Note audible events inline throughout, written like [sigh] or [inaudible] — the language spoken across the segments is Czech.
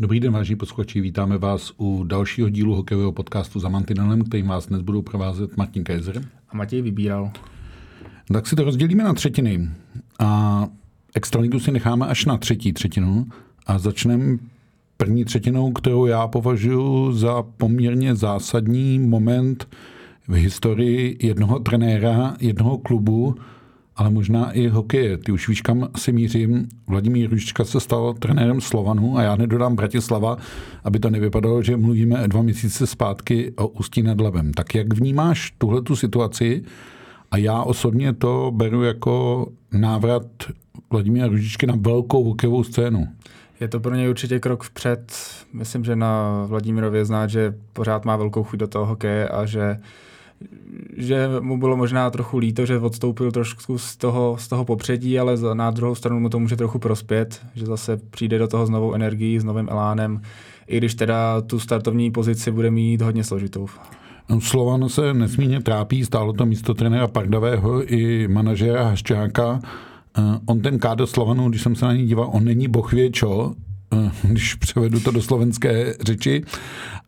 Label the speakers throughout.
Speaker 1: Dobrý den, vážení posluchači, vítáme vás u dalšího dílu hokejového podcastu za Mantinelem, kterým vás dnes budou provázet Martin Kaiser.
Speaker 2: A Matěj vybíral.
Speaker 1: Tak si to rozdělíme na třetiny. A extraligu si necháme až na třetí třetinu a začneme první třetinou, kterou já považuji za poměrně zásadní moment v historii jednoho trenéra, jednoho klubu, ale možná i hokeje. Ty už víš, kam si mířím. Vladimír Ružička se stal trenérem Slovanu a já nedodám Bratislava, aby to nevypadalo, že mluvíme dva měsíce zpátky o Ústí nad Labem. Tak jak vnímáš tuhle tu situaci? A já osobně to beru jako návrat Vladimíra Ružičky na velkou hokejovou scénu.
Speaker 2: Je to pro něj určitě krok vpřed. Myslím, že na Vladimirově znát, že pořád má velkou chuť do toho hokeje a že že mu bylo možná trochu líto, že odstoupil trošku z toho, z toho popředí, ale na druhou stranu mu to může trochu prospět, že zase přijde do toho s novou energií, s novým elánem, i když teda tu startovní pozici bude mít hodně složitou.
Speaker 1: No, Slovan se nesmírně trápí, stálo to místo trenéra Pardavého i manažera Haščáka. Eh, on ten kádr Slovanu, když jsem se na něj díval, on není bohvěčo, eh, když převedu to do slovenské řeči,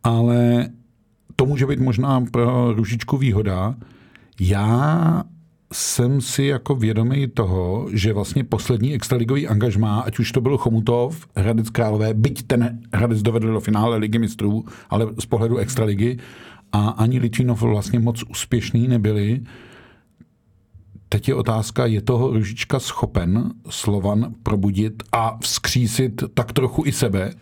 Speaker 1: ale to může být možná pro Ružičku výhoda. Já jsem si jako vědomý toho, že vlastně poslední extraligový angažmá, ať už to byl Chomutov, Hradec Králové, byť ten Hradec dovedl do finále ligy mistrů, ale z pohledu extraligy, a ani Litvinov vlastně moc úspěšný nebyli. Teď je otázka, je toho Ružička schopen Slovan probudit a vzkřísit tak trochu i sebe?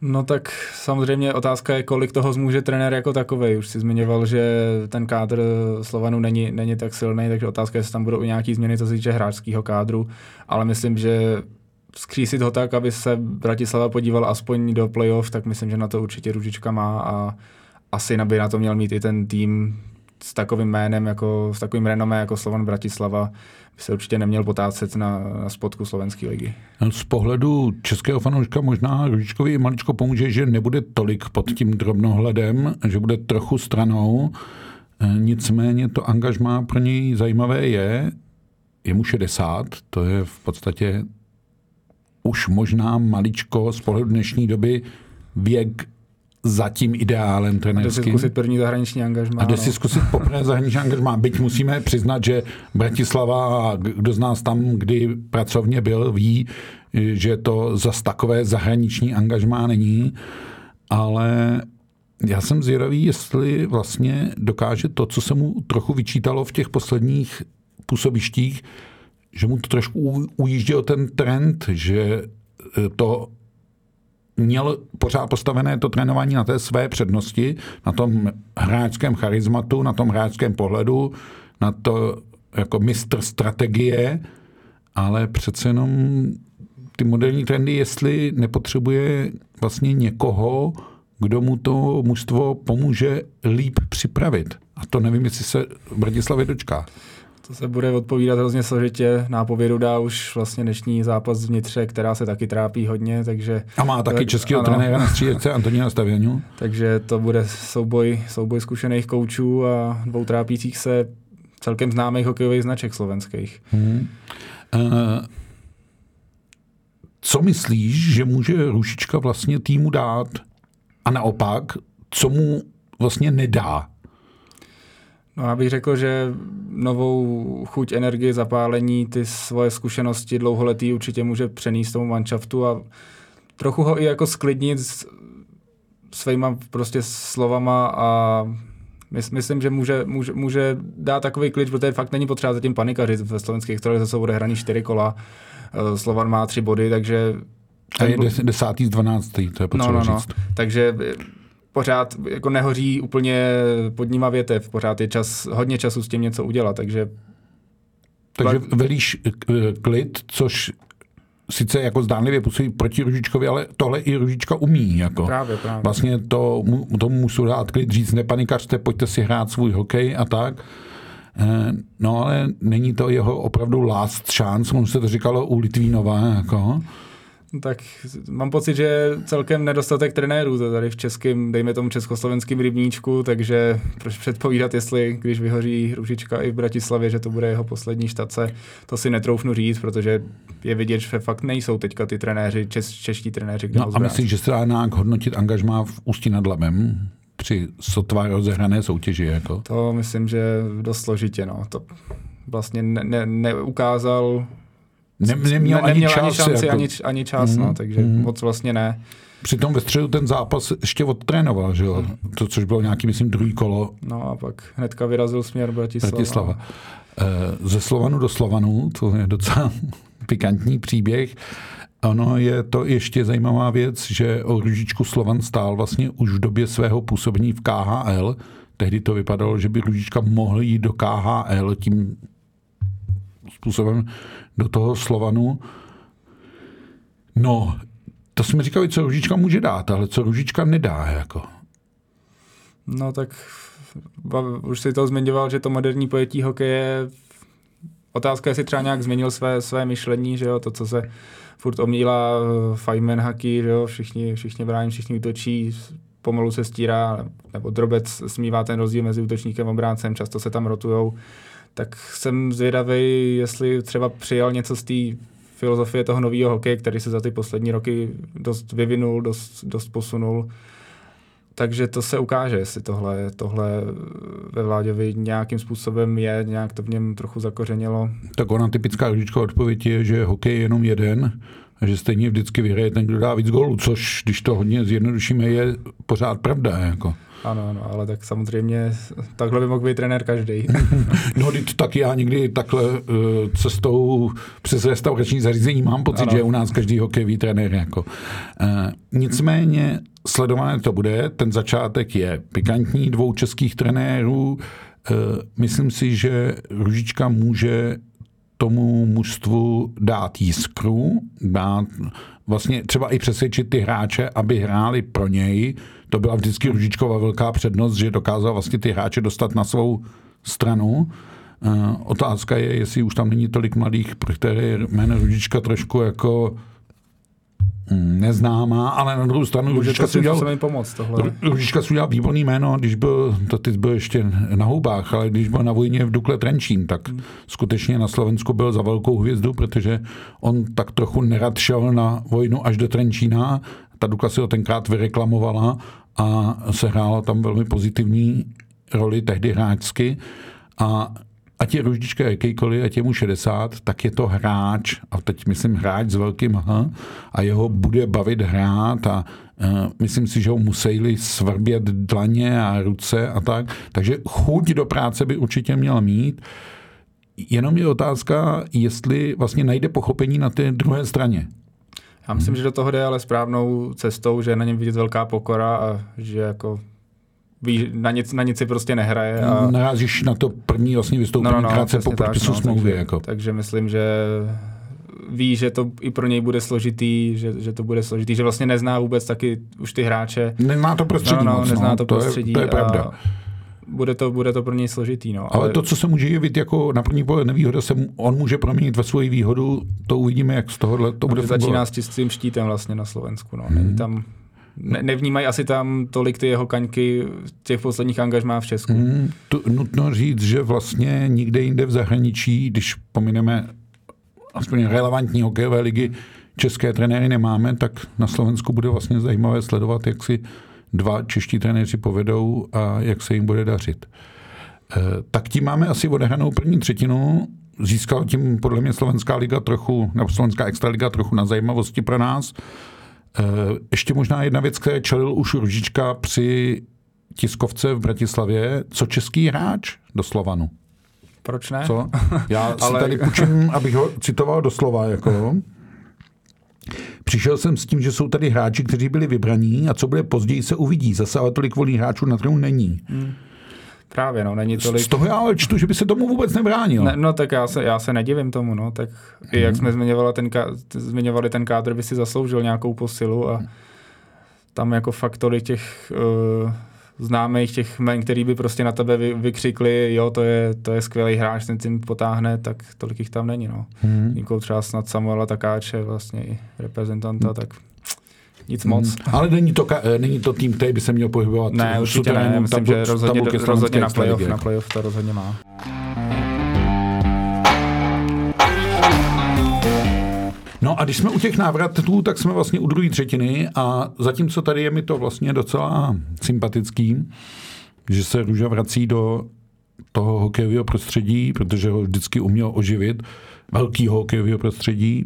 Speaker 2: No tak samozřejmě otázka je, kolik toho zmůže trenér jako takový. Už si zmiňoval, že ten kádr Slovanu není, není tak silný, takže otázka je, jestli tam budou i nějaký změny, co se týče hráčského kádru, ale myslím, že skřísit ho tak, aby se Bratislava podíval aspoň do playoff, tak myslím, že na to určitě Ružička má a asi by na to měl mít i ten tým s takovým jménem, jako, s takovým renomé jako Slovan Bratislava, by se určitě neměl potácet na, na spodku slovenské ligy.
Speaker 1: Z pohledu českého fanouška možná Ružičkovi maličko pomůže, že nebude tolik pod tím drobnohledem, že bude trochu stranou. E, nicméně to angažmá pro něj zajímavé je, je mu 60, to je v podstatě už možná maličko z pohledu dnešní doby věk za tím ideálem trenérským. A jde
Speaker 2: si zkusit první zahraniční angažmá.
Speaker 1: A jde no. si zkusit poprvé zahraniční angažmá. Byť musíme přiznat, že Bratislava, kdo z nás tam kdy pracovně byl, ví, že to zas takové zahraniční angažmá není, ale já jsem zvědavý, jestli vlastně dokáže to, co se mu trochu vyčítalo v těch posledních působištích, že mu to trošku ujížděl ten trend, že to měl pořád postavené to trénování na té své přednosti, na tom hráčském charizmatu, na tom hráčském pohledu, na to jako mistr strategie, ale přece jenom ty moderní trendy, jestli nepotřebuje vlastně někoho, kdo mu to mužstvo pomůže líp připravit. A to nevím, jestli se Bratislavě dočká.
Speaker 2: To se bude odpovídat hrozně složitě. Nápovědu dá už vlastně dnešní zápas vnitře, která se taky trápí hodně, takže...
Speaker 1: A má taky českého trenéra na střídece Antonína Stavěňu.
Speaker 2: Takže to bude souboj, souboj zkušených koučů a dvou trápících se celkem známých hokejových značek slovenských. Hmm. Uh,
Speaker 1: co myslíš, že může Rušička vlastně týmu dát a naopak, co mu vlastně nedá
Speaker 2: No já bych řekl, že novou chuť, energii, zapálení, ty svoje zkušenosti dlouholetý určitě může přenést tomu manšaftu a trochu ho i jako sklidnit svýma prostě slovama a myslím, že může, může, může dát takový klid, protože fakt není potřeba zatím panikařit ve slovenských trojích, zase bude hraní čtyři kola, eh, Slovan má tři body, takže
Speaker 1: a je desátý z dvanáctý, to je potřeba no, no, no. říct.
Speaker 2: Takže pořád jako nehoří úplně pod nima větev, pořád je čas, hodně času s tím něco udělat, takže...
Speaker 1: Takže velíš klid, což sice jako zdánlivě působí proti Ružičkovi, ale tohle i Ružička umí. Jako.
Speaker 2: Právě, právě.
Speaker 1: Vlastně to, tomu musí dát klid říct, nepanikařte, pojďte si hrát svůj hokej a tak. Eh, no ale není to jeho opravdu last chance, on se to říkalo u Litvínova, jako.
Speaker 2: Tak mám pocit, že je celkem nedostatek trenérů to tady v českém, dejme tomu československém rybníčku, takže proč předpovídat, jestli když vyhoří Ružička i v Bratislavě, že to bude jeho poslední štace, to si netroufnu říct, protože je vidět, že fakt nejsou teďka ty trenéři, čes, čeští trenéři.
Speaker 1: No a myslíš, že se dá nějak hodnotit angažmá v Ústí nad Labem? při sotva rozehrané soutěži. Jako.
Speaker 2: To myslím, že dost složitě. No. To vlastně ne, ne, neukázal
Speaker 1: ne, neměl,
Speaker 2: ne, neměl
Speaker 1: ani,
Speaker 2: ani šanci,
Speaker 1: jako...
Speaker 2: ani, ani čas, mm, no, takže mm. moc vlastně ne.
Speaker 1: Přitom ve středu ten zápas ještě odtrénoval, že jo? To, což bylo nějaký, myslím, druhý kolo.
Speaker 2: No a pak hnedka vyrazil směr Bratislava.
Speaker 1: Bratislava. Eh, ze Slovanu do Slovanu, to je docela [laughs] pikantní příběh. Ono je to ještě zajímavá věc, že o Ružičku Slovan stál vlastně už v době svého působení v KHL. Tehdy to vypadalo, že by Ružička mohl jít do KHL tím způsobem do toho Slovanu. No, to jsme říkali, co Ružička může dát, ale co Ružička nedá. Jako.
Speaker 2: No tak už si to zmiňoval, že to moderní pojetí hokeje Otázka, jestli třeba nějak změnil své, své myšlení, že jo, to, co se furt omílá eh, fiveman hacky, že jo, všichni, všichni brání, všichni útočí, pomalu se stírá, nebo drobec smívá ten rozdíl mezi útočníkem a obráncem, často se tam rotujou. Tak jsem zvědavý, jestli třeba přijal něco z té filozofie toho nového hokeje, který se za ty poslední roky dost vyvinul, dost, dost posunul takže to se ukáže, jestli tohle, tohle ve Vláďovi nějakým způsobem je, nějak to v něm trochu zakořenilo.
Speaker 1: Tak ona typická ložická odpověď je, že hokej je jenom jeden a že stejně vždycky vyhraje ten, kdo dá víc gólů, což, když to hodně zjednodušíme, je pořád pravda. Jako.
Speaker 2: Ano, ano, ale tak samozřejmě takhle by mohl být trenér každý. [laughs]
Speaker 1: no, tak já někdy takhle uh, cestou přes restaurační zařízení mám pocit, ano. že je u nás každý hokejový trenér. Jako. Uh, nicméně sledované to bude, ten začátek je pikantní dvou českých trenérů. Uh, myslím si, že Ružička může tomu mužstvu dát jiskru, dát vlastně třeba i přesvědčit ty hráče, aby hráli pro něj. To byla vždycky Ružičkova velká přednost, že dokázal vlastně ty hráče dostat na svou stranu. Uh, otázka je, jestli už tam není tolik mladých, pro které jméno Ružička trošku jako neznámá, ale na druhou stranu
Speaker 2: Ružička si udělal, pomoct tohle.
Speaker 1: Ružička si udělal výborný jméno, když byl, to teď byl ještě na houbách, ale když byl na vojně v Dukle Trenčín, tak hmm. skutečně na Slovensku byl za velkou hvězdu, protože on tak trochu nerad šel na vojnu až do Trenčína. Ta Dukla si ho tenkrát vyreklamovala a sehrála tam velmi pozitivní roli tehdy hráčsky. A ať je Ružička jakýkoliv, ať je mu 60, tak je to hráč, a teď myslím hráč s velkým H, a jeho bude bavit hrát a uh, myslím si, že ho museli svrbět dlaně a ruce a tak. Takže chuť do práce by určitě měl mít. Jenom je otázka, jestli vlastně najde pochopení na té druhé straně.
Speaker 2: Já myslím, hmm. že do toho jde ale správnou cestou, že je na něm vidět velká pokora a že jako ví, na nic, na nic si prostě nehraje. A...
Speaker 1: Narazíš na to první vlastně vystoupení no, no, no, krátce po podpisu no, smlouvy.
Speaker 2: Takže,
Speaker 1: jako.
Speaker 2: takže myslím, že ví, že to i pro něj bude složitý, že, že to bude složitý, že vlastně nezná vůbec taky už ty hráče.
Speaker 1: Nemá to prostředí no, no,
Speaker 2: moc, nezná no. to, to prostředí.
Speaker 1: Je, to je pravda.
Speaker 2: Bude to, bude to pro něj složitý. No.
Speaker 1: Ale, ale to, co se může jevit jako na první pohled nevýhoda, se on může proměnit ve svoji výhodu, to uvidíme, jak z tohohle to bude
Speaker 2: Začíná s tím štítem vlastně na Slovensku. No. Hmm. Tam ne, nevnímají asi tam tolik ty jeho kaňky těch posledních angažmá v Česku. Hmm,
Speaker 1: to, nutno říct, že vlastně nikde jinde v zahraničí, když pomineme aspoň relevantní hokejové ligy, české trenéry nemáme, tak na Slovensku bude vlastně zajímavé sledovat, jak si dva čeští trenéři povedou a jak se jim bude dařit. E, tak tím máme asi odehranou první třetinu. Získal tím podle mě Slovenská liga trochu, nebo Slovenská extraliga trochu na zajímavosti pro nás. Eh, ještě možná jedna věc, která čelil už Ružička při tiskovce v Bratislavě. Co český hráč do Slovanu?
Speaker 2: Proč ne?
Speaker 1: Co? Já [laughs] si Ale... tady půjčím, abych ho citoval doslova. Jako. Přišel jsem s tím, že jsou tady hráči, kteří byli vybraní a co bude později se uvidí. Zase ale tolik volných hráčů na trhu není. Hmm.
Speaker 2: Právě, no, není tolik...
Speaker 1: Z toho já ale čtu, že by se tomu vůbec nebránil.
Speaker 2: Ne, no tak já se, já se nedivím tomu, no, tak hmm. i jak jsme zmiňovali ten, zmiňovali ten kádr, by si zasloužil nějakou posilu a tam jako fakt tolik těch uh, známých těch men, který by prostě na tebe vy, vykřikli, jo, to je, to je skvělý hráč, ten tím potáhne, tak tolik jich tam není, no. Hmm. Nikoho třeba snad Samuela Takáče, vlastně i reprezentanta, hmm. tak nic moc. Hmm.
Speaker 1: Ale není to, není to tým, který by se měl pohybovat
Speaker 2: Ne, určitě ne, myslím, že rozhodně, rozhodně na playoff, na playoff to rozhodně má.
Speaker 1: No a když jsme u těch návratů, tak jsme vlastně u druhé třetiny a zatímco tady je mi to vlastně docela sympatický, že se Růža vrací do toho hokejového prostředí, protože ho vždycky uměl oživit, velký hokejového prostředí,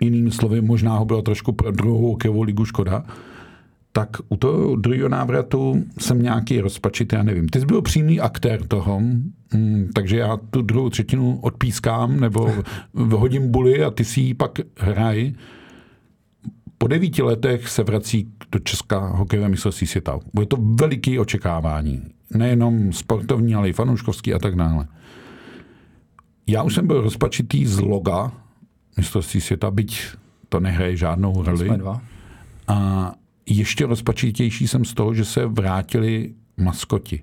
Speaker 1: jinými slovy, možná ho bylo trošku pro druhou hokejovou ligu škoda, tak u toho druhého návratu jsem nějaký rozpačitý, já nevím. Ty jsi byl přímý aktér toho, mm, takže já tu druhou třetinu odpískám nebo vyhodím buly a ty si ji pak hraj. Po devíti letech se vrací do Česká hokejové mistrovství světa. Bude to veliký očekávání. Nejenom sportovní, ale i fanouškovský a tak dále. Já už jsem byl rozpačitý z loga mistrovství světa, byť to nehraje žádnou roli. A ještě rozpačitější jsem z toho, že se vrátili maskoti.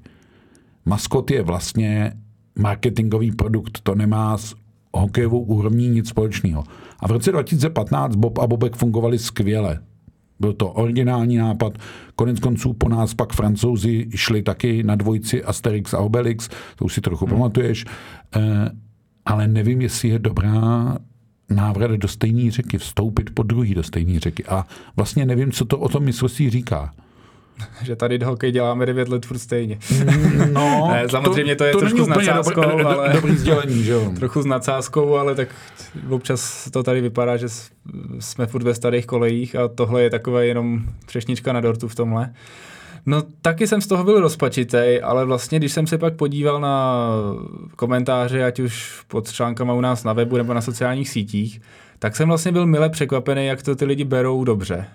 Speaker 1: Maskot je vlastně marketingový produkt, to nemá s hokejovou úrovní nic společného. A v roce 2015 Bob a Bobek fungovali skvěle. Byl to originální nápad. Konec konců po nás pak francouzi šli taky na dvojici Asterix a Obelix, to už si trochu hmm. pamatuješ. Eh, ale nevím, jestli je dobrá návrat do stejné řeky, vstoupit po druhý do stejné řeky. A vlastně nevím, co to o tom mistrovství říká. [laughs]
Speaker 2: že tady hokej děláme 9 let furt stejně.
Speaker 1: Mm, no, [laughs]
Speaker 2: ne, samozřejmě to, to je to trošku s nadsázkou, dobrý, ale...
Speaker 1: Dobrý sdělení, že jo? [laughs]
Speaker 2: trochu s nadsázkou, ale tak občas to tady vypadá, že jsme furt ve starých kolejích a tohle je takové jenom třešnička na dortu v tomhle. No taky jsem z toho byl rozpačitej, ale vlastně když jsem se pak podíval na komentáře, ať už pod článkama u nás na webu nebo na sociálních sítích, tak jsem vlastně byl mile překvapený, jak to ty lidi berou dobře.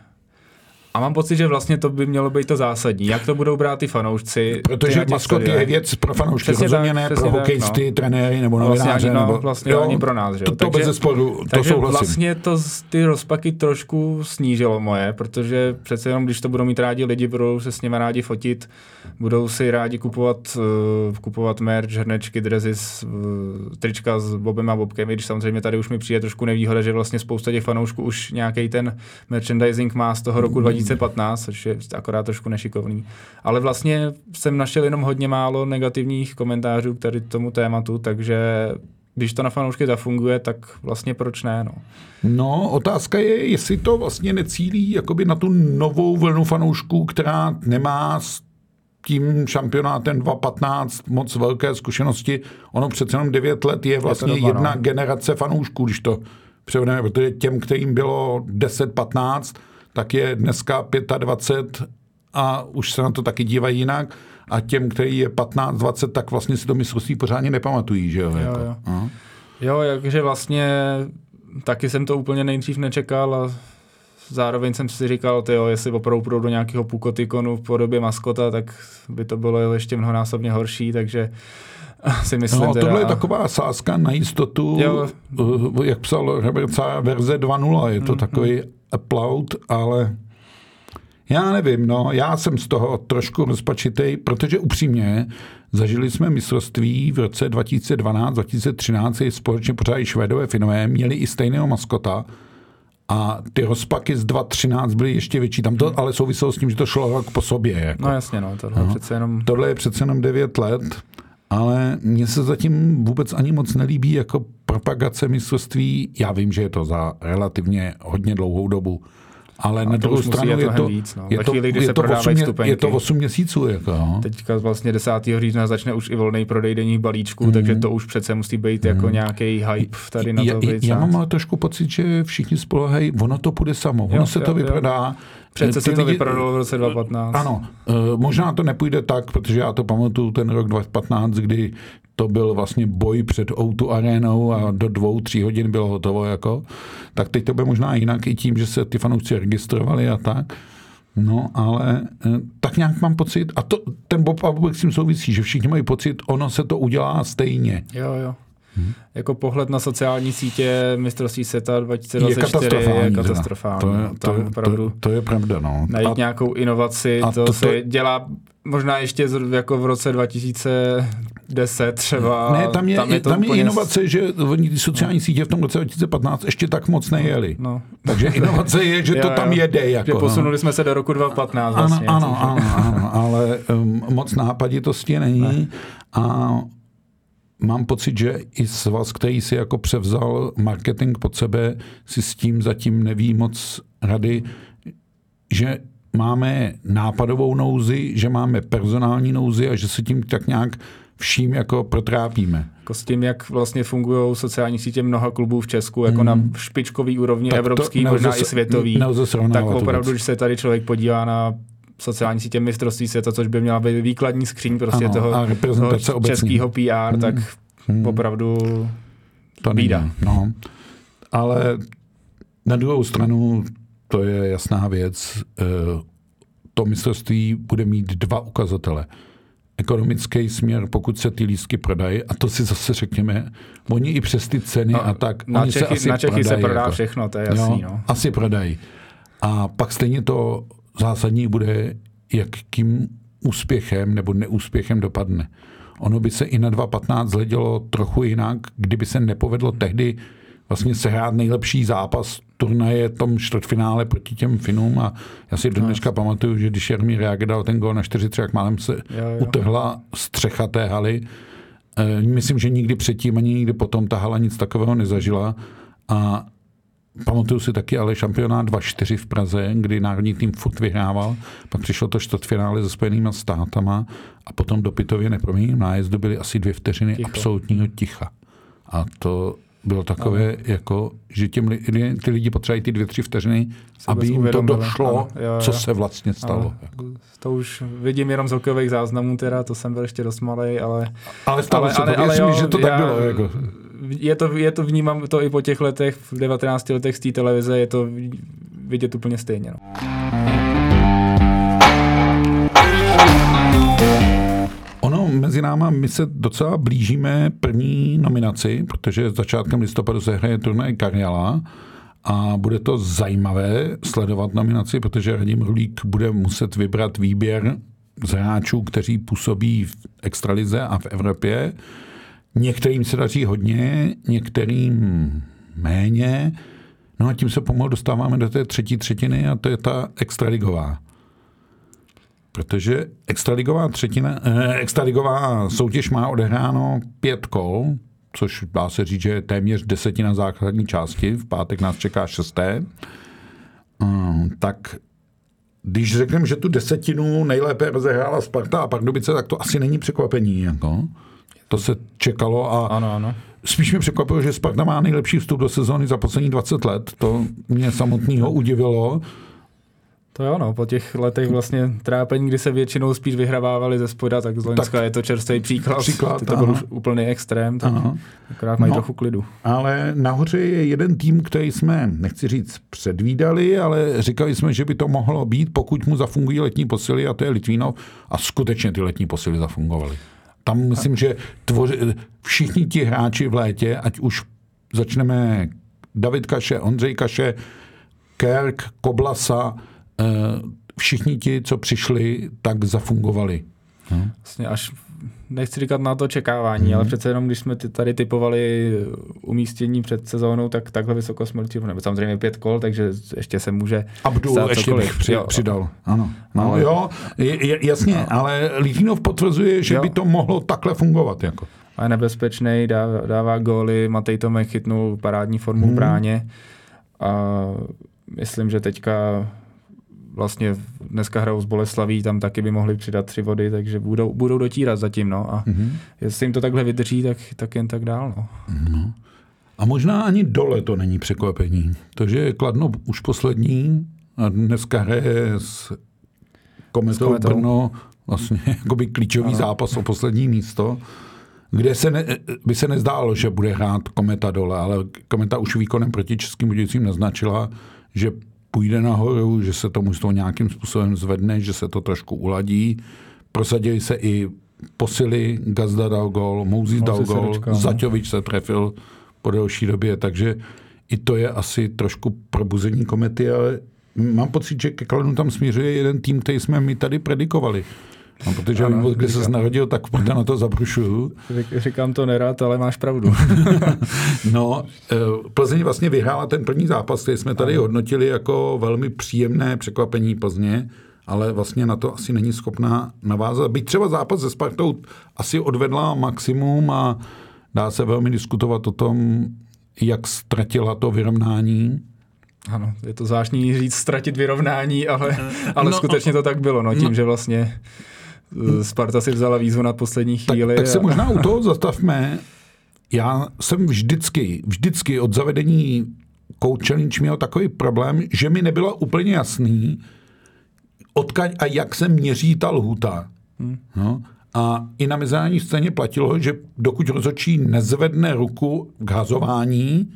Speaker 2: A mám pocit, že vlastně to by mělo být to zásadní. Jak to budou brát ty fanoušci?
Speaker 1: Protože
Speaker 2: ty
Speaker 1: maskot je věc pro fanoušky, rozhodně ne pro hokejisty, no. trenéry nebo novináře.
Speaker 2: Vlastně,
Speaker 1: ani,
Speaker 2: no,
Speaker 1: nebo,
Speaker 2: vlastně jo, ani pro nás. Že?
Speaker 1: To, to takže, bez sporu, to
Speaker 2: takže
Speaker 1: souhlasím.
Speaker 2: vlastně to ty rozpaky trošku snížilo moje, protože přece jenom, když to budou mít rádi lidi, budou se s nimi rádi fotit, budou si rádi kupovat, uh, kupovat merch, hrnečky, drezy, uh, trička s Bobem a Bobkem, když samozřejmě tady už mi přijde trošku nevýhoda, že vlastně spousta těch fanoušků už nějaký ten merchandising má z toho roku 2015, což je akorát trošku nešikovný. Ale vlastně jsem našel jenom hodně málo negativních komentářů k tady tomu tématu, takže když to na fanoušky zafunguje, tak vlastně proč ne? No,
Speaker 1: no otázka je, jestli to vlastně necílí jakoby na tu novou vlnu fanoušků, která nemá s tím šampionátem 2015 moc velké zkušenosti. Ono přece jenom 9 let je vlastně je doba, jedna no. generace fanoušků, když to převedeme, protože těm, kterým bylo 10-15, tak je dneska 25 a už se na to taky dívají jinak a těm, který je 15-20, tak vlastně si to mistrovství pořádně nepamatují, že jo?
Speaker 2: Jo,
Speaker 1: jako.
Speaker 2: jo. No. jo, jakže vlastně taky jsem to úplně nejdřív nečekal a zároveň jsem si říkal, tyjo, jestli opravdu půjdu do nějakého pukotikonu v podobě maskota, tak by to bylo ještě mnohonásobně horší, takže [laughs] si myslím.
Speaker 1: No, tohle je taková sázka na jistotu, jo. Eh, jak psal Robert verze 2.0, je to mm, takový mm. Upload, ale já nevím, no, já jsem z toho trošku rozpačitej, protože upřímně zažili jsme mistrovství v roce 2012-2013, společně pořád i Švédové, Finové, měli i stejného maskota, a ty rozpaky z 2.13 byly ještě větší. Tam to hmm. ale souviselo s tím, že to šlo rok po sobě. Jako.
Speaker 2: No jasně, no, tohle, no. Je přece jenom...
Speaker 1: tohle je přece jenom 9 let, ale mně se zatím vůbec ani moc nelíbí jako propagace mistrovství. Já vím, že je to za relativně hodně dlouhou dobu, ale na druhou stranu je to, víc, no. je, to, chvíli, je, to 8, je to 8 měsíců. Jako, no.
Speaker 2: Teďka vlastně 10. října začne už i volný prodej denních balíčků, mm. takže to už přece musí být jako mm. nějaký hype tady na to.
Speaker 1: Já, já mám ale trošku pocit, že všichni spolehají, ono to půjde samo, ono jo, se jo, to vyprodá.
Speaker 2: Přece se to lidi, vyprodalo v roce 2015.
Speaker 1: Ano, uh, možná to nepůjde tak, protože já to pamatuju ten rok 2015, kdy to byl vlastně boj před Outu arénou a do dvou, tří hodin bylo hotovo. Jako. Tak teď to bude možná jinak i tím, že se ty fanoušci registrovali a tak. No, ale eh, tak nějak mám pocit, a to, ten Bob Abubek s tím souvisí, že všichni mají pocit, ono se to udělá stejně.
Speaker 2: Jo, jo. Hmm. Jako pohled na sociální sítě mistrovství světa 2024
Speaker 1: je katastrofální.
Speaker 2: Je katastrofální.
Speaker 1: To, je,
Speaker 2: no. to,
Speaker 1: to, to, to je pravda. No.
Speaker 2: Najít a, nějakou inovaci, a to, to, se dělá možná ještě jako v roce 2010 třeba.
Speaker 1: Ne, tam je, tam je, to tam je inovace, že oni ty sociální no. sítě v tom roce 2015 ještě tak moc nejeli. No. Takže inovace je, že to jo, tam jede. Jako,
Speaker 2: že posunuli no. jsme se do roku 2015 vlastně.
Speaker 1: Ano, ano, ano, ano, ale um, moc nápaditosti není. Ne. A mám pocit, že i svaz, který si jako převzal marketing pod sebe, si s tím zatím neví moc rady, že máme nápadovou nouzi, že máme personální nouzi a že se tím tak nějak vším jako protrápíme.
Speaker 2: Jako s tím, jak vlastně fungují sociální sítě mnoha klubů v Česku, jako hmm. na špičkový úrovni tak evropský, možná i světový. Tak opravdu, když se tady člověk podívá na sociální sítě mistrovství světa, což by měla být výkladní skříň prostě ano, toho, toho českého PR, hmm. tak hmm. opravdu
Speaker 1: to bída. No. Ale na druhou stranu to je jasná věc. Eh, to mistrovství bude mít dva ukazatele. Ekonomický směr, pokud se ty lístky prodají, a to si zase řekněme, oni i přes ty ceny no, a tak,
Speaker 2: na
Speaker 1: oni
Speaker 2: Čechy,
Speaker 1: se asi
Speaker 2: na Čechy
Speaker 1: prodají,
Speaker 2: se prodá jako, všechno, to je jasný. No.
Speaker 1: Asi prodají. A pak stejně to zásadní bude, jakým úspěchem nebo neúspěchem dopadne. Ono by se i na 2.15 zhledělo trochu jinak, kdyby se nepovedlo tehdy vlastně sehrát nejlepší zápas turnaje tom čtvrtfinále proti těm Finům a já si do dneška pamatuju, že když Jarmír Reager dal ten gol na 4-3, jak málem se jo, jo. utrhla střecha té haly. E, myslím, že nikdy předtím ani nikdy potom ta hala nic takového nezažila a Pamatuju si taky ale šampionát 2-4 v Praze, kdy národní tým furt vyhrával, pak přišlo to čtvrtfinále se Spojenými státama a potom do Pitově neproměným nájezdu byly asi dvě vteřiny Ticho. absolutního ticha. A to bylo takové, ano. jako, že těm ty lidi potřebují ty dvě, tři vteřiny, Se aby jim to došlo, ano, jo, jo. co se vlastně stalo. Ano.
Speaker 2: Jako. To už vidím jenom z hokejových záznamů, teda, to jsem byl ještě dost malý, ale...
Speaker 1: Ale stalo ale, se ale, to, ale, ale jo, že to já, tak bylo. Jako
Speaker 2: je to, je to, vnímám to i po těch letech, v 19 letech z té televize, je to vidět úplně stejně. No.
Speaker 1: Ono mezi náma, my se docela blížíme první nominaci, protože začátkem listopadu se hraje turnaj Karjala a bude to zajímavé sledovat nominaci, protože Radim Rulík bude muset vybrat výběr z hráčů, kteří působí v extralize a v Evropě. Některým se daří hodně, některým méně. No a tím se pomalu dostáváme do té třetí třetiny a to je ta extraligová. Protože extraligová, třetina, eh, extraligová soutěž má odehráno pět kol, což dá se říct, že je téměř desetina základní části. V pátek nás čeká šesté. Um, tak když řekneme, že tu desetinu nejlépe rozehrála Sparta a Pardubice, tak to asi není překvapení. Jako. To se čekalo a
Speaker 2: ano, ano.
Speaker 1: spíš mě překvapilo, že Sparta má nejlepší vstup do sezóny za poslední 20 let. To mě samotného udivilo.
Speaker 2: To jo, no, po těch letech vlastně trápení, kdy se většinou spíš vyhrávávali ze spoda, tak z Loňska tak je to čerstvý příklad. příklad to byl už úplný extrém, tak ano. akorát mají no, trochu klidu.
Speaker 1: Ale nahoře je jeden tým, který jsme, nechci říct, předvídali, ale říkali jsme, že by to mohlo být, pokud mu zafungují letní posily, a to je Litvínov, a skutečně ty letní posily zafungovaly. Tam myslím, že tvoři, všichni ti hráči v létě, ať už začneme David Kaše, Ondřej Kaše, Kerk, Koblasa, eh, všichni ti, co přišli, tak zafungovali.
Speaker 2: Hmm. Vlastně až nechci říkat na to čekávání, hmm. ale přece jenom, když jsme tady typovali umístění před sezónou, tak takhle vysoko jsme nebo samozřejmě pět kol, takže ještě se může
Speaker 1: Abdul stát ještě cokoliv. bych při, jo. přidal. Ano. No, ale, jo, je, jasně, no. ale Litvinov potvrzuje, že jo. by to mohlo takhle fungovat. Jako.
Speaker 2: A je nebezpečný, dává, dává góly, Matej Tomek chytnul parádní formu hmm. v bráně a myslím, že teďka vlastně dneska hrajou z Boleslaví, tam taky by mohli přidat tři vody, takže budou, budou dotírat zatím, no. A mm-hmm. jestli jim to takhle vydrží, tak, tak jen tak dál, no.
Speaker 1: no. A možná ani dole to není překvapení. To, že je Kladno už poslední a dneska hraje s Kometou, s Kometou. Brno vlastně [laughs] jakoby klíčový ano. zápas o poslední místo, kde se ne, by se nezdálo, že bude hrát Kometa dole, ale Kometa už výkonem proti českým Budějcím naznačila, že půjde nahoru, že se to mužstvo nějakým způsobem zvedne, že se to trošku uladí. Prosadili se i posily, Gazda dal gol, Mouzis dal gol, dočkal, no. Zaťovič se trefil po delší době, takže i to je asi trošku probuzení komety, ale mám pocit, že ke Kladnu tam směřuje jeden tým, který jsme my tady predikovali. No, protože ano, vím, když se narodil, tak proto na to zabrušuju.
Speaker 2: Říkám to nerad, ale máš pravdu. [laughs]
Speaker 1: no, eh, Plzeň vlastně vyhrála ten první zápas, který jsme tady ano. hodnotili jako velmi příjemné překvapení Plzně, ale vlastně na to asi není schopná navázat. Byť třeba zápas se Spartou asi odvedla maximum a dá se velmi diskutovat o tom, jak ztratila to vyrovnání.
Speaker 2: Ano, je to zvláštní říct ztratit vyrovnání, ale, ale no, skutečně to tak bylo, no, tím, no, že vlastně Sparta si vzala výzvu na poslední chvíli.
Speaker 1: Tak, tak se a... možná u toho [laughs] zastavme. Já jsem vždycky, vždycky od zavedení Coach Challenge měl takový problém, že mi nebylo úplně jasný, odkaď a jak se měří ta lhuta. Hmm. No, a i na mezinárodní scéně platilo, že dokud rozhodčí nezvedne ruku k hazování,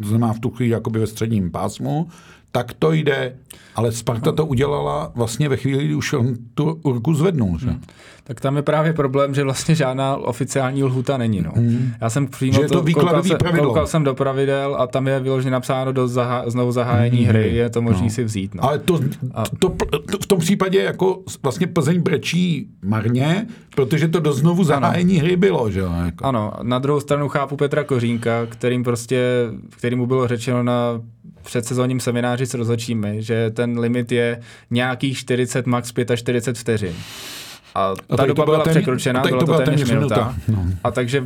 Speaker 1: to znamená v tu chvíli jakoby ve středním pásmu, tak to jde. Ale Sparta to udělala vlastně ve chvíli, kdy už on tu ruku zvednul. Že? Hmm.
Speaker 2: Tak tam je právě problém, že vlastně žádná oficiální lhuta není. No. Hmm. Já jsem přímo
Speaker 1: že to, to koukal,
Speaker 2: se,
Speaker 1: koukal
Speaker 2: jsem do pravidel a tam je vyloženě napsáno do zaha- znovu zahájení hmm. hry, je to možný no. si vzít. No.
Speaker 1: Ale to, a... to, to, v tom případě jako vlastně Plzeň brečí marně, protože to do znovu zahájení ano. hry bylo. Že? Jako.
Speaker 2: Ano, na druhou stranu chápu Petra Kořínka, kterým prostě, kterým mu bylo řečeno na předsezónním semináři s rozhodčími, že ten limit je nějakých 40, max 45 vteřin. A ta a doba byla ten, překročena, byla to, to téměř minuta. minuta. No. A takže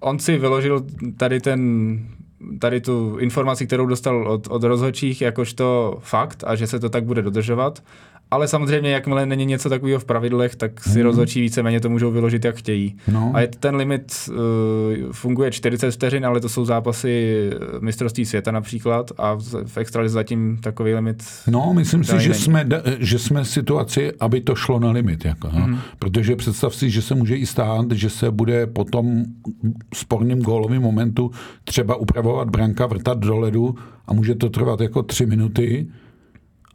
Speaker 2: on si vyložil tady ten tady tu informaci, kterou dostal od, od rozhodčích, jakožto fakt a že se to tak bude dodržovat ale samozřejmě, jakmile není něco takového v pravidlech, tak si hmm. rozhodčí víceméně to můžou vyložit, jak chtějí. No. A je, ten limit uh, funguje 40 vteřin, ale to jsou zápasy mistrovství světa například a v, v extralize zatím takový limit.
Speaker 1: No, myslím si, že jsme, že jsme v situaci, aby to šlo na limit. Jako, no? hmm. Protože představ si, že se může i stát, že se bude po tom sporným gólovým momentu třeba upravovat branka, vrtat do ledu a může to trvat jako tři minuty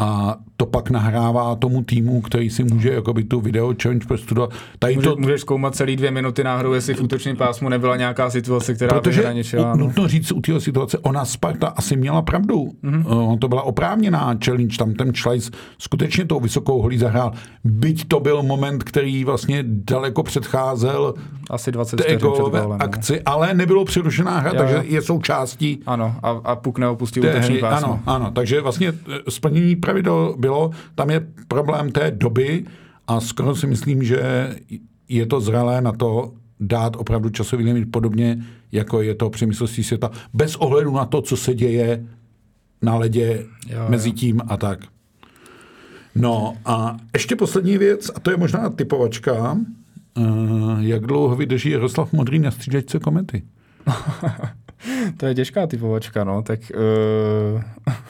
Speaker 1: a to pak nahrává tomu týmu, který si může jakoby tu video challenge prostudovat.
Speaker 2: Tady Může, to... Můžeš zkoumat celý dvě minuty náhodou, jestli v útočném pásmu nebyla nějaká situace, která
Speaker 1: Protože by hraničila. No. nutno říct, u téhle situace ona Sparta asi měla pravdu. Mm-hmm. To byla oprávněná challenge, tam ten Schleiz skutečně tou vysokou holí zahrál. Byť to byl moment, který vlastně daleko předcházel
Speaker 2: asi 20 té
Speaker 1: no. akci, no. ale nebylo přerušená hra, jo. takže je součástí.
Speaker 2: Ano, a, a Puk neopustil útoční pásmo.
Speaker 1: Ano, ano, takže vlastně eh, splnění pravidel bylo, tam je problém té doby a skoro si myslím, že je to zralé na to dát opravdu časový limit podobně, jako je to při mistrovství světa, bez ohledu na to, co se děje na ledě jo, mezi tím a tak. No a ještě poslední věc, a to je možná typovačka, uh, jak dlouho vydrží Jaroslav Modrý na střídačce komety? [laughs] [laughs]
Speaker 2: to je těžká typovačka, no, tak uh,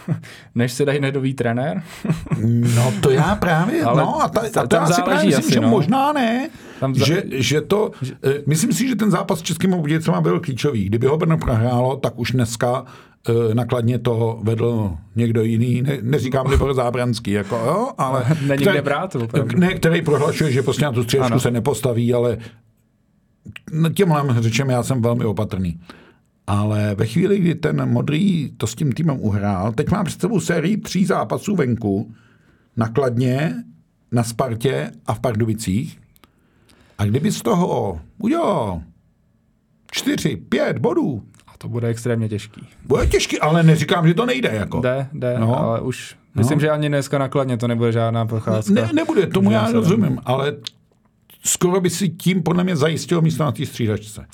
Speaker 2: [laughs] než se dají nedový trenér? [laughs]
Speaker 1: no to já právě, Ale no a, ta, a to já si právě myslím, asi, že no. možná ne, tam za... že, že to, že... Uh, myslím si, že ten zápas s Českým Budějcem byl klíčový. Kdyby ho Brno prohrálo, tak už dneska uh, nakladně to vedl někdo jiný, ne, neříkám Libor Zábranský, jako, jo, ale...
Speaker 2: Není který, kde brát,
Speaker 1: ne, který prohlašuje, že prostě na tu střižku se nepostaví, ale těmhle řečem já jsem velmi opatrný. Ale ve chvíli, kdy ten modrý to s tím týmem uhrál, teď má před sebou sérii tří zápasů venku, nakladně, na Spartě a v Pardubicích. A kdyby z toho udělal čtyři, pět bodů,
Speaker 2: a to bude extrémně těžký.
Speaker 1: Bude těžký, ale neříkám, že to nejde. Jako.
Speaker 2: Jde, jde, no. ale už myslím, no. že ani dneska nakladně to nebude žádná procházka.
Speaker 1: Ne, nebude, tomu já rozumím, ale skoro by si tím podle mě zajistil místo na té střídačce.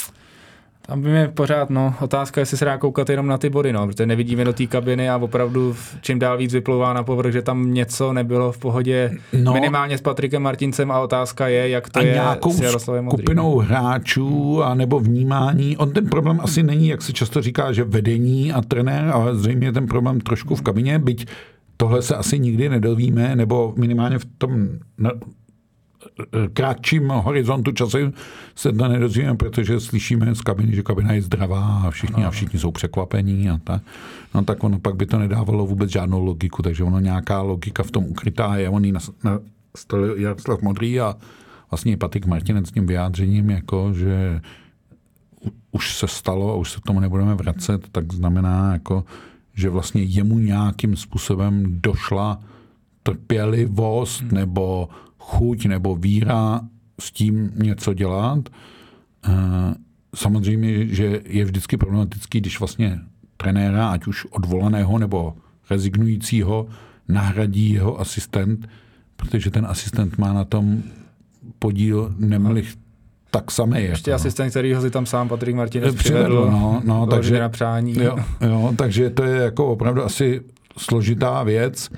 Speaker 2: Tam by mě pořád, no, otázka, jestli se dá koukat jenom na ty body, no, protože nevidíme do té kabiny a opravdu čím dál víc vyplouvá na povrch, že tam něco nebylo v pohodě no, minimálně s Patrikem Martincem a otázka je, jak to a je
Speaker 1: nějakou s Jaroslavem Modrým. skupinou hráčů a nebo vnímání. On ten problém asi není, jak se často říká, že vedení a trenér, ale zřejmě ten problém trošku v kabině, byť tohle se asi nikdy nedovíme, nebo minimálně v tom kratším horizontu času se to nedozvíme, protože slyšíme z kabiny, že kabina je zdravá a všichni, a všichni jsou překvapení a tak. No tak ono pak by to nedávalo vůbec žádnou logiku, takže ono nějaká logika v tom ukrytá je. On na, na stole Jaroslav Modrý a vlastně Patrik Martinec s tím vyjádřením, jako, že už se stalo a už se k tomu nebudeme vracet, tak znamená, jako, že vlastně jemu nějakým způsobem došla trpělivost hmm. nebo chuť nebo víra s tím něco dělat. Eh, samozřejmě, že je vždycky problematický, když vlastně trenéra, ať už odvolaného nebo rezignujícího, nahradí jeho asistent, protože ten asistent má na tom podíl nemali tak samý.
Speaker 2: Ještě jako, no. asistent, který ho si tam sám Patrik Martinez přivedl,
Speaker 1: no, no, takže,
Speaker 2: na přání.
Speaker 1: Jo, jo, takže to je jako opravdu asi složitá věc.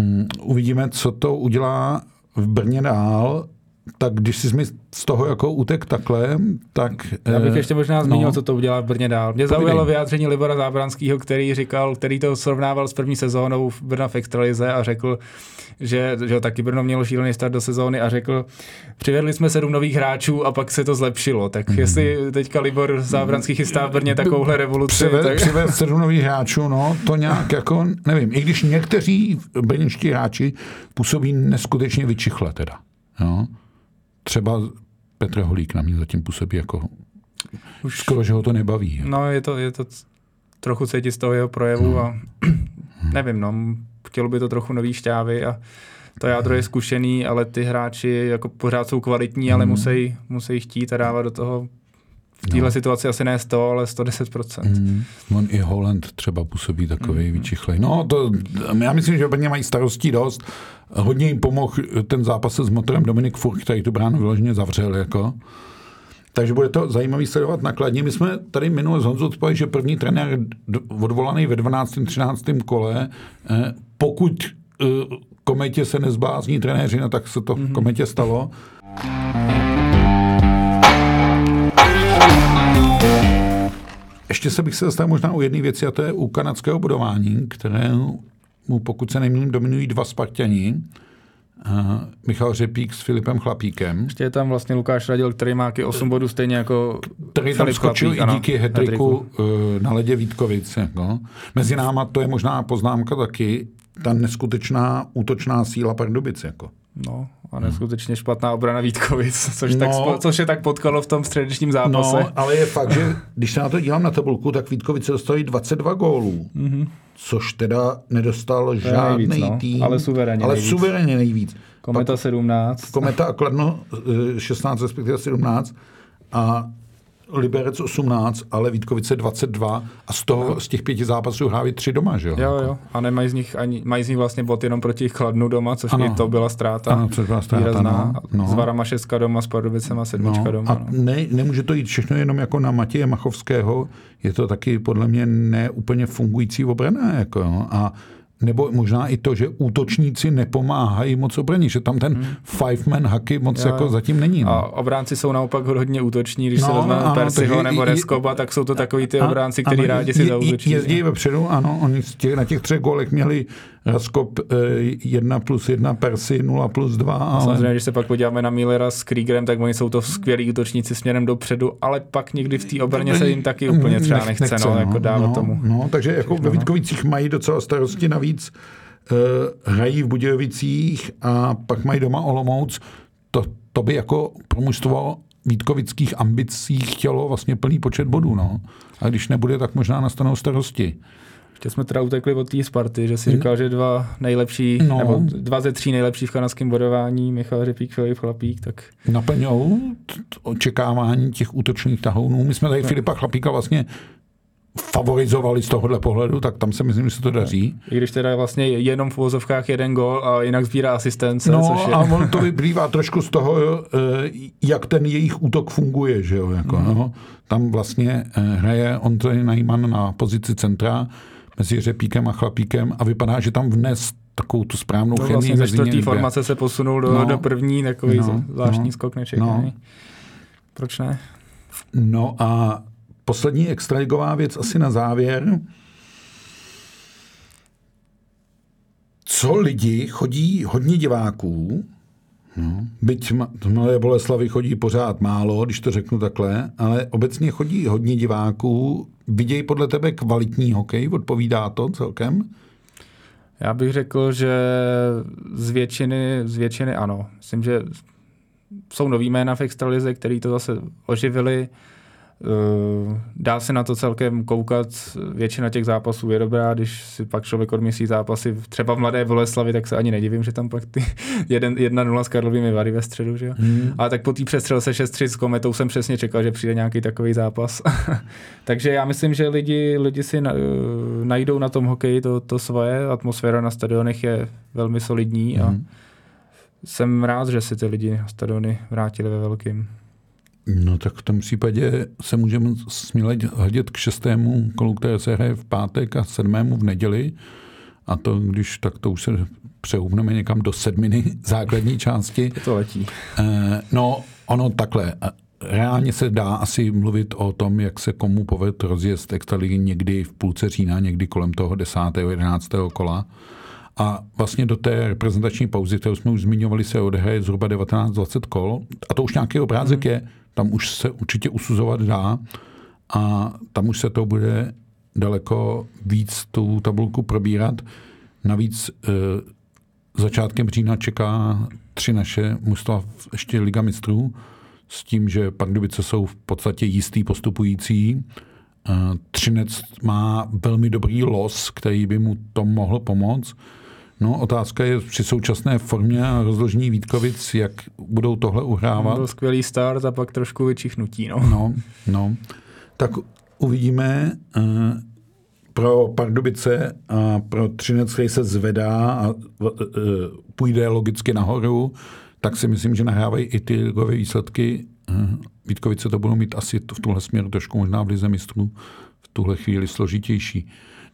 Speaker 1: Um, uvidíme, co to udělá v Brně dál tak když jsi mi z toho jako utek takhle, tak...
Speaker 2: Já bych eh, ještě možná zmínil, no, co to udělá v Brně dál. Mě povídej. zaujalo vyjádření Libora Zábranského, který říkal, který to srovnával s první sezónou v Brna v Extralize a řekl, že, že taky Brno mělo šílený start do sezóny a řekl, přivedli jsme sedm nových hráčů a pak se to zlepšilo. Tak mm. jestli teďka Libor Zábranský chystá v Brně takovouhle revoluci...
Speaker 1: Přived,
Speaker 2: tak...
Speaker 1: přived sedm nových hráčů, no, to nějak jako, nevím, i když někteří brněnští hráči působí neskutečně vyčichle teda. Jo? Třeba Petr Holík na mě zatím působí jako už skoro, že ho to nebaví.
Speaker 2: No, je to, je to trochu cítit z toho jeho projevu no. a [clears throat] nevím, no, chtělo by to trochu nový šťávy a to jádro je zkušený, ale ty hráči jako pořád jsou kvalitní, ale mm. musí, musí chtít a dávat do toho v téhle no. situaci asi ne 100, ale 110%. Mm.
Speaker 1: On i Holland třeba působí takový mm. vyčichlej. No, to, já myslím, že Brně mají starostí dost. Hodně jim pomohl ten zápas s motorem Dominik Furk, který tu bránu vyloženě zavřel. Jako. Takže bude to zajímavý sledovat nakladně. My jsme tady minule z Honzou odpověděli, že první trenér odvolaný ve 12. 13. kole, eh, pokud eh, kometě se nezblázní trenéři, no tak se to v mhm. kometě stalo. Ještě se bych se zastal možná u jedné věci, a to je u kanadského budování, které mu, pokud se nemýlím, dominují dva Spartani. Uh, Michal Řepík s Filipem Chlapíkem.
Speaker 2: Ještě je tam vlastně Lukáš Radil, který má 8 bodů stejně jako
Speaker 1: Který tam Filip skočil Chlapík, i díky hetriku uh, na ledě Vítkovic. Jako. Mezi náma to je možná poznámka taky, ta neskutečná útočná síla Pardubic. Jako.
Speaker 2: No, a neskutečně špatná obrana Vítkovic, [laughs] což, no, tak, což je tak potkalo v tom středečním zápase.
Speaker 1: No, ale je fakt, že když se na to dívám na tabulku, tak Vítkovice dostali 22 gólů, mm-hmm. což teda nedostal žádný nejvíc, no, tým.
Speaker 2: Ale suverénně
Speaker 1: Ale nejvíc. suverénně nejvíc.
Speaker 2: Kometa 17.
Speaker 1: Kometa a Kladno 16, eh, respektive 17. A Liberec 18, ale Vítkovice 22 a z toho, no. z těch pěti zápasů hráli tři doma, že jo?
Speaker 2: Jo, jo. A nemají z nich ani, mají z nich vlastně bod jenom proti Chladnu doma, což ano. i to byla ztráta.
Speaker 1: Ano, což byla ztráta, no,
Speaker 2: no. S Varama šestka doma, s Pardubicema sedmička no. doma.
Speaker 1: A no. ne, nemůže to jít všechno jenom jako na Matěje Machovského, je to taky podle mě neúplně fungující obrana, jako jo. A nebo možná i to, že útočníci nepomáhají moc obraně, že tam ten hmm. five-man hacky moc jo. jako zatím není. No.
Speaker 2: A obránci jsou naopak hodně útoční, když no, se vezme Persiho nebo Reskoba, tak jsou to takový ty obránci, kteří rádi si zautočí.
Speaker 1: Jezdí vepředu, ano, oni na těch třech golech měli Raskop 1 eh, plus 1, Persi 0 plus 2. Ale...
Speaker 2: Samozřejmě, když se pak podíváme na Millera s Kriegerem, tak oni jsou to skvělí útočníci směrem dopředu, ale pak někdy v té obraně se jim taky úplně třeba nechce, nechce no, no, jako dávat
Speaker 1: no,
Speaker 2: tomu.
Speaker 1: No, takže jako ve Vítkovicích mají docela starosti navíc. Uh, hrají v Budějovicích a pak mají doma Olomouc. To, to by jako pro mužstvo Vítkovických ambicí chtělo vlastně plný počet bodů. No. A když nebude, tak možná nastanou starosti.
Speaker 2: Ještě jsme teda utekli od té Sparty, že si říkal, že dva nejlepší, no. nebo dva ze tří nejlepší v kanadském bodování, Michal Řepík, Filip Chlapík, tak...
Speaker 1: Naplňou očekávání těch útočných tahounů. My jsme tady no. Filipa Chlapíka vlastně favorizovali z tohohle pohledu, tak tam se myslím, že se to daří.
Speaker 2: I když teda vlastně jenom v uvozovkách jeden gol a jinak sbírá asistence.
Speaker 1: No
Speaker 2: což je...
Speaker 1: a on to [laughs] vyplývá trošku z toho, eh, jak ten jejich útok funguje, že jo, jako, mm. no. Tam vlastně eh, hraje Ondřej Najman na pozici centra, mezi Řepíkem a Chlapíkem a vypadá, že tam vnes takovou tu správnou no, chemii.
Speaker 2: Vlastně ze formace se posunul do, no, do první, takový no, zvláštní no, skok nečekaný. No. Proč ne?
Speaker 1: No a poslední extraligová věc asi na závěr. Co lidi, chodí hodně diváků No, byť Mladé Boleslavy chodí pořád málo, když to řeknu takhle, ale obecně chodí hodně diváků. Vidějí podle tebe kvalitní hokej? Odpovídá to celkem?
Speaker 2: Já bych řekl, že z většiny, z většiny ano. Myslím, že jsou nový jména v extralize, který to zase oživili. Eh, dá se na to celkem koukat, většina těch zápasů je dobrá, když si pak člověk odmyslí zápasy třeba v Mladé Boleslavi, tak se ani nedivím, že tam pak ty [laughs] 1-0 s Karlovými Vary ve středu. Že? Hmm. Ale tak po té přestřelce 6-3 s Kometou jsem přesně čekal, že přijde nějaký takový zápas. [laughs] Takže já myslím, že lidi, lidi si na, eh, najdou na tom hokeji to, to svoje, atmosféra na stadionech je velmi solidní a hmm. jsem rád, že si ty lidi na stadiony vrátili ve velkým.
Speaker 1: No tak v tom případě se můžeme směle hledět k šestému kolu, které se hraje v pátek a sedmému v neděli. A to, když tak to už se přehoupneme někam do sedminy [laughs] základní části.
Speaker 2: To letí.
Speaker 1: Eh, no, ono takhle. Reálně se dá asi mluvit o tom, jak se komu poved rozjezd extraligy někdy v půlce října, někdy kolem toho 10. 11. kola. A vlastně do té reprezentační pauzy, kterou jsme už zmiňovali, se odehraje zhruba 19-20 kol. A to už nějaký obrázek mm. je tam už se určitě usuzovat dá a tam už se to bude daleko víc tu tabulku probírat. Navíc e, začátkem října čeká tři naše mužstva ještě Liga mistrů s tím, že Pardubice jsou v podstatě jistý postupující. E, Třinec má velmi dobrý los, který by mu to mohl pomoct. No, otázka je při současné formě a rozložení Vítkovic, jak budou tohle uhrávat.
Speaker 2: Byl skvělý start a pak trošku vyčichnutí. No,
Speaker 1: no. no. Tak uvidíme. Eh, pro Pardubice a pro Třinec, který se zvedá a eh, půjde logicky nahoru, tak si myslím, že nahrávají i ty ligové výsledky. Eh, Vítkovice to budou mít asi v tuhle směru trošku možná v lize mistrů v tuhle chvíli složitější.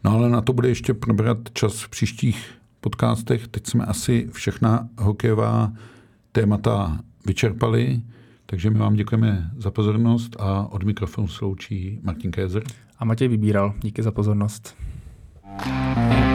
Speaker 1: No ale na to bude ještě probrat čas v příštích podcastech. Teď jsme asi všechna hokejová témata vyčerpali, takže my vám děkujeme za pozornost a od mikrofonu sloučí Martin Kézer.
Speaker 2: A Matěj Vybíral. Díky za pozornost. you